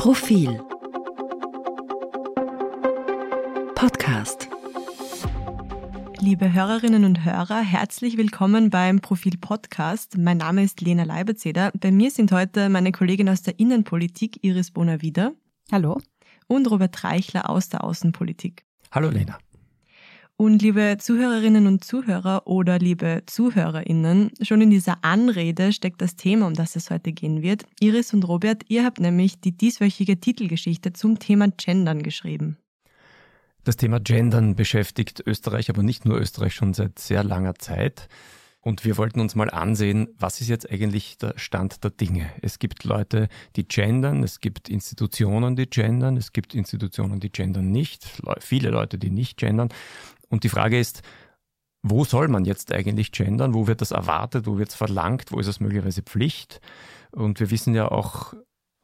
Profil Podcast Liebe Hörerinnen und Hörer, herzlich willkommen beim Profil Podcast. Mein Name ist Lena Leiberzeder. Bei mir sind heute meine Kollegin aus der Innenpolitik Iris Bonavida. Hallo. Und Robert Reichler aus der Außenpolitik. Hallo Lena. Und liebe Zuhörerinnen und Zuhörer oder liebe Zuhörerinnen, schon in dieser Anrede steckt das Thema, um das es heute gehen wird. Iris und Robert, ihr habt nämlich die dieswöchige Titelgeschichte zum Thema Gendern geschrieben. Das Thema Gendern beschäftigt Österreich, aber nicht nur Österreich schon seit sehr langer Zeit. Und wir wollten uns mal ansehen, was ist jetzt eigentlich der Stand der Dinge. Es gibt Leute, die gendern, es gibt Institutionen, die gendern, es gibt Institutionen, die gendern nicht, viele Leute, die nicht gendern. Und die Frage ist, wo soll man jetzt eigentlich gendern? Wo wird das erwartet? Wo wird es verlangt? Wo ist es möglicherweise Pflicht? Und wir wissen ja auch,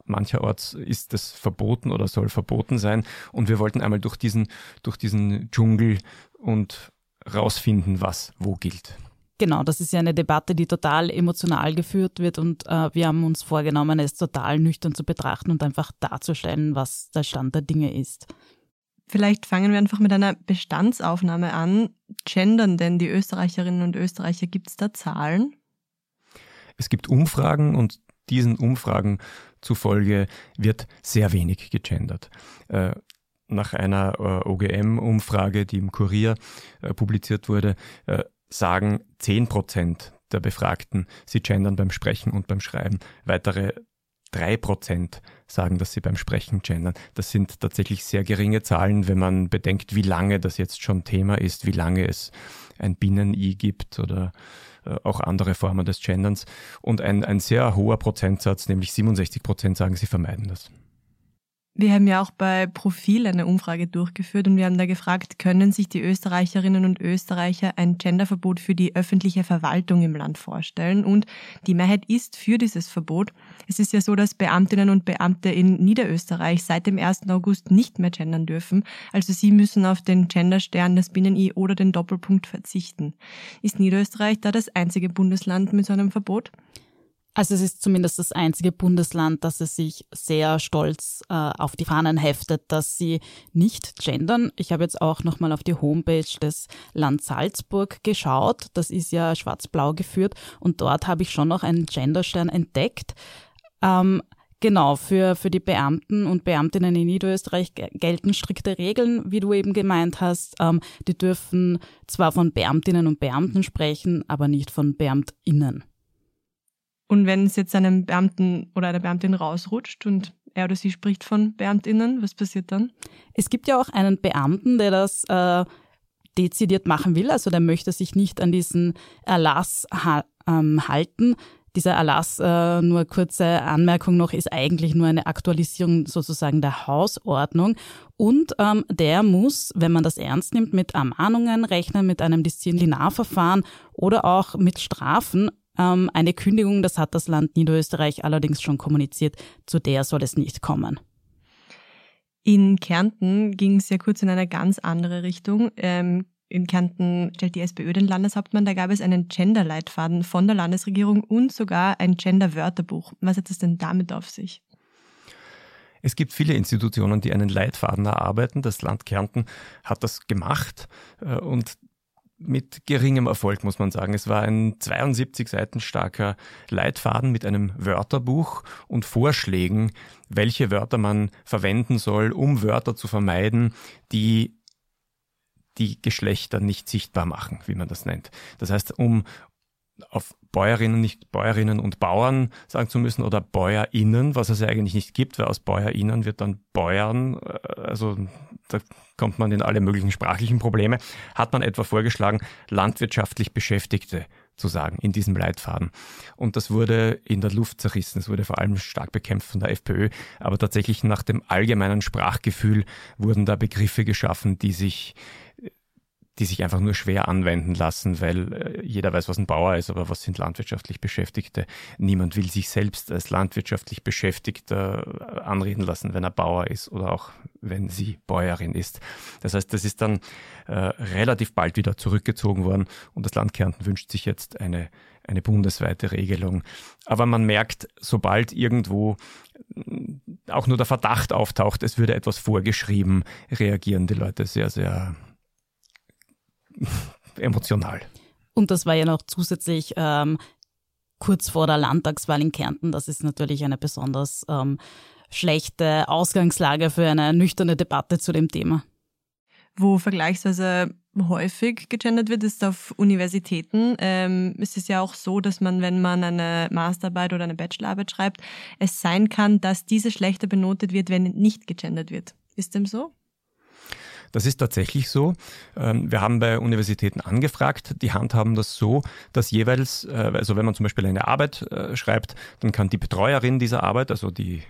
mancherorts ist das verboten oder soll verboten sein. Und wir wollten einmal durch diesen, durch diesen Dschungel und rausfinden, was wo gilt. Genau, das ist ja eine Debatte, die total emotional geführt wird und äh, wir haben uns vorgenommen, es total nüchtern zu betrachten und einfach darzustellen, was der Stand der Dinge ist. Vielleicht fangen wir einfach mit einer Bestandsaufnahme an. Gendern denn die Österreicherinnen und Österreicher? Gibt es da Zahlen? Es gibt Umfragen und diesen Umfragen zufolge wird sehr wenig gegendert. Äh, nach einer äh, OGM-Umfrage, die im Kurier äh, publiziert wurde, sagen 10 Prozent der Befragten, sie gendern beim Sprechen und beim Schreiben. Weitere drei Prozent sagen, dass sie beim Sprechen gendern. Das sind tatsächlich sehr geringe Zahlen, wenn man bedenkt, wie lange das jetzt schon Thema ist, wie lange es ein Binnen-I gibt oder äh, auch andere Formen des Genderns. Und ein, ein sehr hoher Prozentsatz, nämlich 67 Prozent, sagen, sie vermeiden das. Wir haben ja auch bei Profil eine Umfrage durchgeführt und wir haben da gefragt, können sich die Österreicherinnen und Österreicher ein Genderverbot für die öffentliche Verwaltung im Land vorstellen? Und die Mehrheit ist für dieses Verbot. Es ist ja so, dass Beamtinnen und Beamte in Niederösterreich seit dem 1. August nicht mehr gendern dürfen. Also sie müssen auf den Genderstern, das Binnen-I oder den Doppelpunkt verzichten. Ist Niederösterreich da das einzige Bundesland mit so einem Verbot? Also es ist zumindest das einzige Bundesland, das es sich sehr stolz äh, auf die Fahnen heftet, dass sie nicht gendern. Ich habe jetzt auch nochmal auf die Homepage des Land Salzburg geschaut. Das ist ja schwarz-blau geführt und dort habe ich schon noch einen Genderstern entdeckt. Ähm, Genau, für, für die Beamten und Beamtinnen in Niederösterreich gelten strikte Regeln, wie du eben gemeint hast. Ähm, die dürfen zwar von Beamtinnen und Beamten sprechen, aber nicht von Beamtinnen. Und wenn es jetzt einem Beamten oder einer Beamtin rausrutscht und er oder sie spricht von Beamtinnen, was passiert dann? Es gibt ja auch einen Beamten, der das äh, dezidiert machen will, also der möchte sich nicht an diesen Erlass ha ähm, halten. Dieser Erlass, äh, nur kurze Anmerkung noch, ist eigentlich nur eine Aktualisierung sozusagen der Hausordnung. Und ähm, der muss, wenn man das ernst nimmt, mit Ermahnungen rechnen, mit einem Disziplinarverfahren oder auch mit Strafen. Ähm, eine Kündigung, das hat das Land Niederösterreich allerdings schon kommuniziert, zu der soll es nicht kommen. In Kärnten ging es ja kurz in eine ganz andere Richtung. Ähm, in Kärnten stellt die SPÖ den Landeshauptmann. Da gab es einen Gender-Leitfaden von der Landesregierung und sogar ein Gender-Wörterbuch. Was hat es denn damit auf sich? Es gibt viele Institutionen, die einen Leitfaden erarbeiten. Das Land Kärnten hat das gemacht äh, und mit geringem Erfolg, muss man sagen. Es war ein 72 Seiten starker Leitfaden mit einem Wörterbuch und Vorschlägen, welche Wörter man verwenden soll, um Wörter zu vermeiden, die die Geschlechter nicht sichtbar machen, wie man das nennt. Das heißt, um auf Bäuerinnen nicht Bäuerinnen und Bauern sagen zu müssen oder BäuerInnen, was es ja eigentlich nicht gibt, weil aus BäuerInnen wird dann Bäuern, äh, also da kommt man in alle möglichen sprachlichen Probleme, hat man etwa vorgeschlagen, landwirtschaftlich Beschäftigte zu sagen in diesem Leitfaden. Und das wurde in der Luft zerrissen. Es wurde vor allem stark bekämpft von der FPÖ. Aber tatsächlich nach dem allgemeinen Sprachgefühl wurden da Begriffe geschaffen, die sich die sich einfach nur schwer anwenden lassen, weil äh, jeder weiß, was ein Bauer ist, aber was sind landwirtschaftlich Beschäftigte? Niemand will sich selbst als landwirtschaftlich Beschäftigter äh, anreden lassen, wenn er Bauer ist oder auch wenn sie Bäuerin ist. Das heißt, das ist dann äh, relativ bald wieder zurückgezogen worden und das Land Kärnten wünscht sich jetzt eine, eine bundesweite Regelung. Aber man merkt, sobald irgendwo auch nur der Verdacht auftaucht, es würde etwas vorgeschrieben, reagieren die Leute sehr, sehr emotional. Und das war ja noch zusätzlich ähm, kurz vor der Landtagswahl in Kärnten. Das ist natürlich eine besonders ähm, schlechte Ausgangslage für eine nüchterne Debatte zu dem Thema. Wo vergleichsweise häufig gegendert wird, ist auf Universitäten. Ähm, es ist ja auch so, dass man, wenn man eine Masterarbeit oder eine Bachelorarbeit schreibt, es sein kann, dass diese schlechter benotet wird, wenn nicht gegendert wird. Ist dem so? Das ist tatsächlich so. Ähm, wir haben bei Universitäten angefragt, die handhaben das so, dass jeweils, äh, also wenn man zum Beispiel eine Arbeit äh, schreibt, dann kann die Betreuerin dieser Arbeit, also die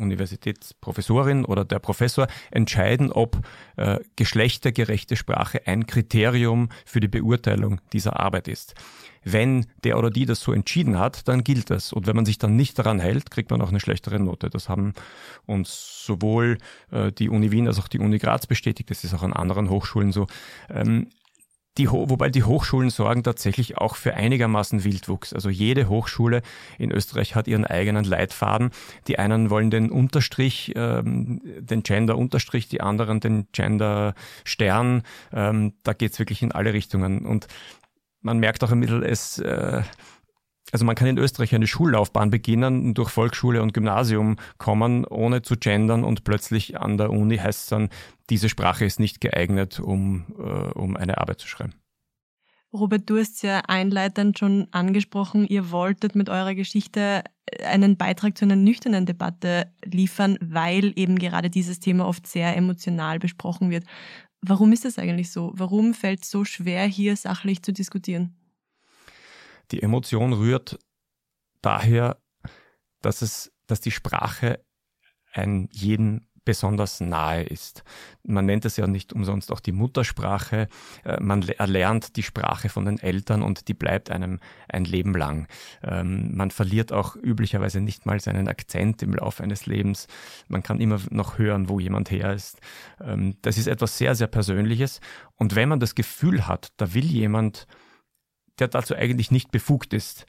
Universitätsprofessorin oder der Professor entscheiden, ob äh, geschlechtergerechte Sprache ein Kriterium für die Beurteilung dieser Arbeit ist. Wenn der oder die das so entschieden hat, dann gilt das. Und wenn man sich dann nicht daran hält, kriegt man auch eine schlechtere Note. Das haben uns sowohl äh, die Uni Wien als auch die Uni Graz bestätigt. Das ist auch an anderen Hochschulen so. Ähm, die, wobei die Hochschulen sorgen tatsächlich auch für einigermaßen Wildwuchs. Also jede Hochschule in Österreich hat ihren eigenen Leitfaden. Die einen wollen den Unterstrich, ähm, den Gender-Unterstrich, die anderen den Gender-Stern. Ähm, da geht's wirklich in alle Richtungen. Und man merkt auch ein bisschen, es, äh, also man kann in Österreich eine Schullaufbahn beginnen, durch Volksschule und Gymnasium kommen, ohne zu gendern und plötzlich an der Uni heißt es dann, diese Sprache ist nicht geeignet, um, äh, um eine Arbeit zu schreiben. Robert, du hast ja einleitend schon angesprochen, ihr wolltet mit eurer Geschichte einen Beitrag zu einer nüchternen Debatte liefern, weil eben gerade dieses Thema oft sehr emotional besprochen wird. Warum ist das eigentlich so? Warum fällt es so schwer, hier sachlich zu diskutieren? Die Emotion rührt daher, dass es, dass die Sprache ein jeden besonders nahe ist. Man nennt es ja nicht umsonst auch die Muttersprache. Äh, man erlernt die Sprache von den Eltern und die bleibt einem ein Leben lang. Ähm, man verliert auch üblicherweise nicht mal seinen Akzent im Laufe eines Lebens. Man kann immer noch hören, wo jemand her ist. Ähm, das ist etwas sehr, sehr Persönliches. Und wenn man das Gefühl hat, da will jemand, der dazu eigentlich nicht befugt ist,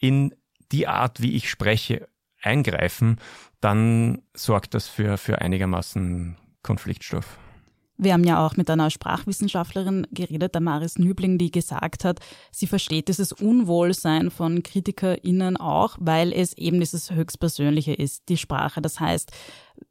in die Art, wie ich spreche, eingreifen, dann sorgt das für, für einigermaßen Konfliktstoff. Wir haben ja auch mit einer Sprachwissenschaftlerin geredet, der Maris Nübling, die gesagt hat, sie versteht dieses Unwohlsein von KritikerInnen auch, weil es eben dieses höchstpersönliche ist, die Sprache. Das heißt,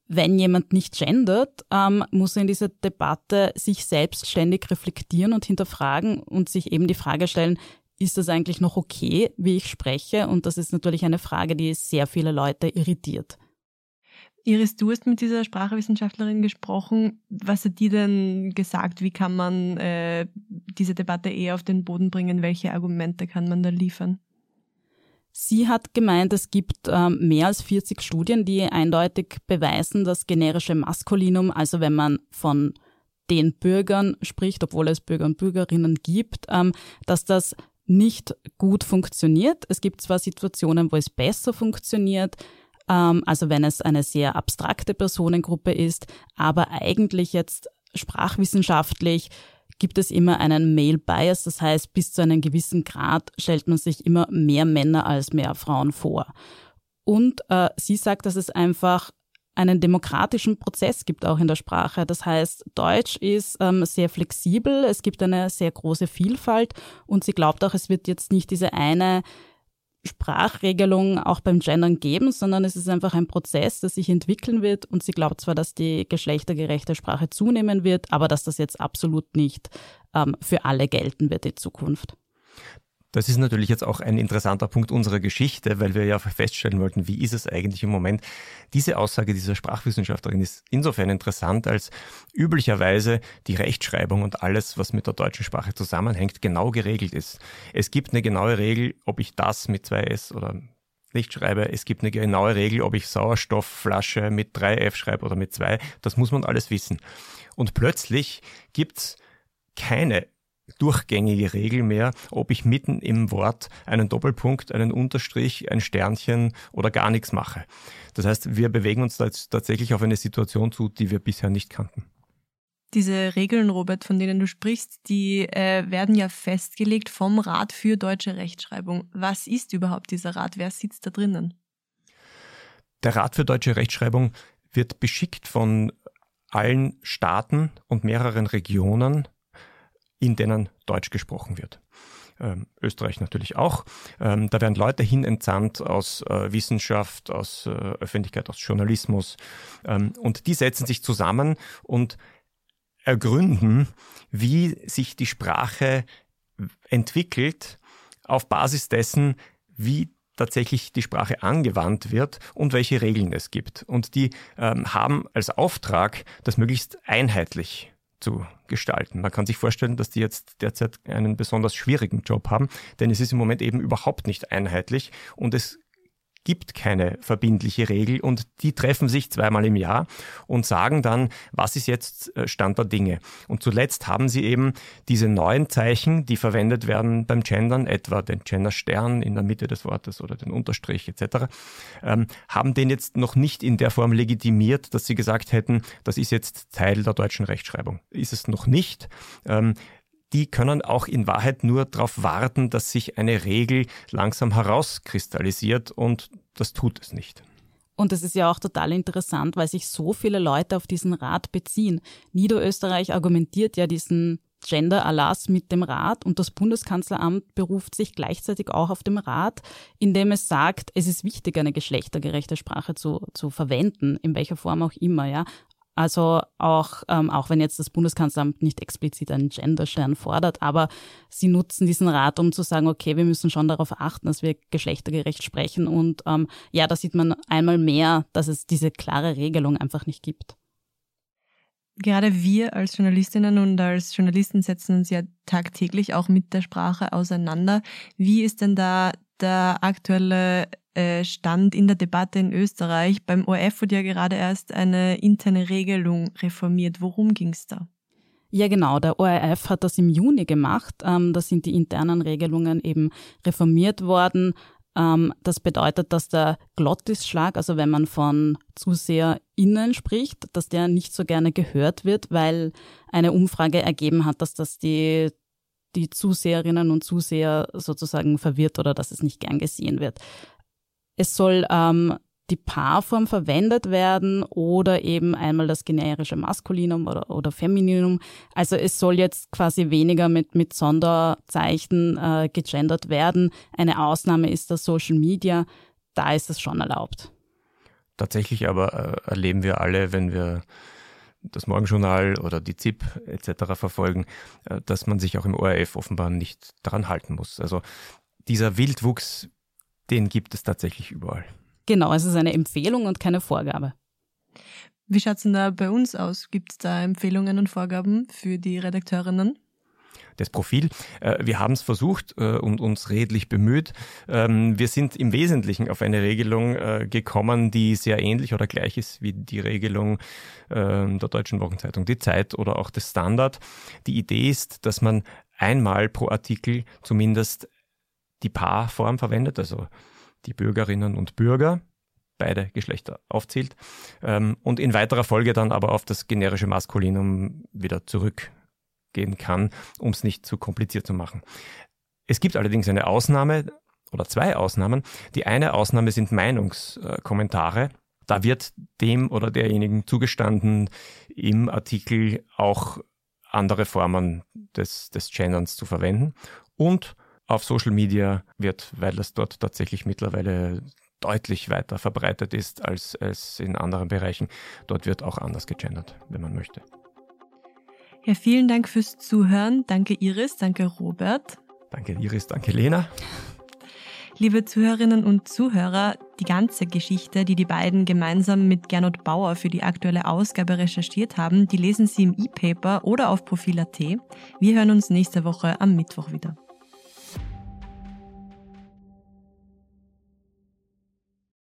wenn jemand nicht gendert, ähm, muss er in dieser Debatte sich selbstständig reflektieren und hinterfragen und sich eben die Frage stellen, ist das eigentlich noch okay, wie ich spreche? Und das ist natürlich eine Frage, die sehr viele Leute irritiert. Iris, du hast mit dieser Sprachwissenschaftlerin gesprochen. Was hat die denn gesagt? Wie kann man äh, diese Debatte eher auf den Boden bringen? Welche Argumente kann man da liefern? Sie hat gemeint, es gibt ähm, mehr als 40 Studien, die eindeutig beweisen, dass generische Maskulinum, also wenn man von den Bürgern spricht, obwohl es Bürger und Bürgerinnen gibt, ähm, dass das nicht gut funktioniert. Es gibt zwar Situationen, wo es besser funktioniert, ähm, also wenn es eine sehr abstrakte Personengruppe ist, aber eigentlich jetzt sprachwissenschaftlich gibt es immer einen Male Bias, das heißt, bis zu einem gewissen Grad stellt man sich immer mehr Männer als mehr Frauen vor. Und äh, sie sagt, dass es einfach einen demokratischen Prozess gibt auch in der Sprache. Das heißt, Deutsch ist ähm, sehr flexibel, es gibt eine sehr große Vielfalt und sie glaubt auch, es wird jetzt nicht diese eine Sprachregelung auch beim Gendern geben, sondern es ist einfach ein Prozess, der sich entwickeln wird und sie glaubt zwar, dass die geschlechtergerechte Sprache zunehmen wird, aber dass das jetzt absolut nicht ähm, für alle gelten wird in Zukunft. Das ist natürlich jetzt auch ein interessanter Punkt unserer Geschichte, weil wir ja feststellen wollten, wie ist es eigentlich im Moment. Diese Aussage dieser Sprachwissenschaftlerin ist insofern interessant, als üblicherweise die Rechtschreibung und alles, was mit der deutschen Sprache zusammenhängt, genau geregelt ist. Es gibt eine genaue Regel, ob ich das mit zwei S oder nicht schreibe. Es gibt eine genaue Regel, ob ich Sauerstoffflasche mit drei F schreibe oder mit zwei. Das muss man alles wissen. Und plötzlich gibt's keine durchgängige Regel mehr, ob ich mitten im Wort einen Doppelpunkt, einen Unterstrich, ein Sternchen oder gar nichts mache. Das heißt, wir bewegen uns tatsächlich auf eine Situation zu, die wir bisher nicht kannten. Diese Regeln, Robert, von denen du sprichst, die äh, werden ja festgelegt vom Rat für deutsche Rechtschreibung. Was ist überhaupt dieser Rat? Wer sitzt da drinnen? Der Rat für deutsche Rechtschreibung wird beschickt von allen Staaten und mehreren Regionen, in denen Deutsch gesprochen wird. Ähm, Österreich natürlich auch. Ähm, da werden Leute hin entsandt aus äh, Wissenschaft, aus äh, Öffentlichkeit, aus Journalismus. Ähm, und die setzen sich zusammen und ergründen, wie sich die Sprache entwickelt auf Basis dessen, wie tatsächlich die Sprache angewandt wird und welche Regeln es gibt. Und die ähm, haben als Auftrag, das möglichst einheitlich zu gestalten. Man kann sich vorstellen, dass die jetzt derzeit einen besonders schwierigen Job haben, denn es ist im Moment eben überhaupt nicht einheitlich und es gibt keine verbindliche Regel und die treffen sich zweimal im Jahr und sagen dann, was ist jetzt äh, Stand der Dinge. Und zuletzt haben sie eben diese neuen Zeichen, die verwendet werden beim Gendern, etwa den Genderstern in der Mitte des Wortes oder den Unterstrich etc., ähm, haben den jetzt noch nicht in der Form legitimiert, dass sie gesagt hätten, das ist jetzt Teil der deutschen Rechtschreibung. Ist es noch nicht. Ähm, die können auch in Wahrheit nur darauf warten, dass sich eine Regel langsam herauskristallisiert und das tut es nicht. Und es ist ja auch total interessant, weil sich so viele Leute auf diesen Rat beziehen. Niederösterreich argumentiert ja diesen Gender-Erlass mit dem Rat und das Bundeskanzleramt beruft sich gleichzeitig auch auf dem Rat, indem es sagt, es ist wichtig, eine geschlechtergerechte Sprache zu, zu verwenden, in welcher Form auch immer, ja. Also auch, ähm, auch wenn jetzt das Bundeskanzleramt nicht explizit einen Genderstern fordert, aber sie nutzen diesen Rat, um zu sagen, okay, wir müssen schon darauf achten, dass wir geschlechtergerecht sprechen. Und ähm, ja, da sieht man einmal mehr, dass es diese klare Regelung einfach nicht gibt. Gerade wir als Journalistinnen und als Journalisten setzen uns ja tagtäglich auch mit der Sprache auseinander. Wie ist denn da der aktuelle äh, stand in der Debatte in Österreich. Beim ORF wurde ja gerade erst eine interne Regelung reformiert. Worum ging es da? Ja, genau. Der ORF hat das im Juni gemacht. Ähm, da sind die internen Regelungen eben reformiert worden. Ähm, das bedeutet, dass der Glottisschlag, also wenn man von ZuseherInnen spricht, dass der nicht so gerne gehört wird, weil eine Umfrage ergeben hat, dass das die die Zuseherinnen und Zuseher sozusagen verwirrt oder dass es nicht gern gesehen wird. Es soll ähm, die Paarform verwendet werden oder eben einmal das generische Maskulinum oder, oder Femininum. Also es soll jetzt quasi weniger mit, mit Sonderzeichen äh, gegendert werden. Eine Ausnahme ist das Social Media. Da ist es schon erlaubt. Tatsächlich aber äh, erleben wir alle, wenn wir das Morgenjournal oder die ZIP etc. verfolgen, äh, dass man sich auch im ORF offenbar nicht daran halten muss. Also dieser Wildwuchs den gibt es tatsächlich überall. Genau, es ist eine Empfehlung und keine Vorgabe. Wie schaut es denn da bei uns aus? Gibt es da Empfehlungen und Vorgaben für die Redakteurinnen? das Profil. Äh, wir haben es versucht äh, und uns redlich bemüht. Ähm, wir sind im Wesentlichen auf eine Regelung äh, gekommen, die sehr ähnlich oder gleich ist wie die Regelung ähm, der Deutschen Wochenzeitung Die Zeit oder auch des Standard. Die Idee ist, dass man einmal pro Artikel zumindest die Paarform verwendet, also die Bürgerinnen und Bürger, beide Geschlechter aufzählt ähm, und in weiterer Folge dann aber auf das generische Maskulinum wieder zurückgehen kann, um es nicht zu kompliziert zu machen. Es gibt allerdings eine Ausnahme oder zwei Ausnahmen. Die eine Ausnahme sind Meinungskommentare. Da wird dem oder derjenigen zugestanden, im Artikel auch andere Formen des, des Genderns zu verwenden. Und auf Social Media wird, weil es dort tatsächlich mittlerweile deutlich weiter verbreitet ist als, als in anderen Bereichen. Dort wird auch anders gegendert, wenn man möchte. Ja, vielen Dank fürs Zuhören. Danke Iris, danke Robert. Danke Iris, danke Lena. Liebe Zuhörerinnen und Zuhörer, die ganze Geschichte, die die beiden gemeinsam mit Gernot Bauer für die aktuelle Ausgabe recherchiert haben, die lesen Sie im E-Paper oder auf Profil.at. Wir hören uns nächste Woche am Mittwoch wieder.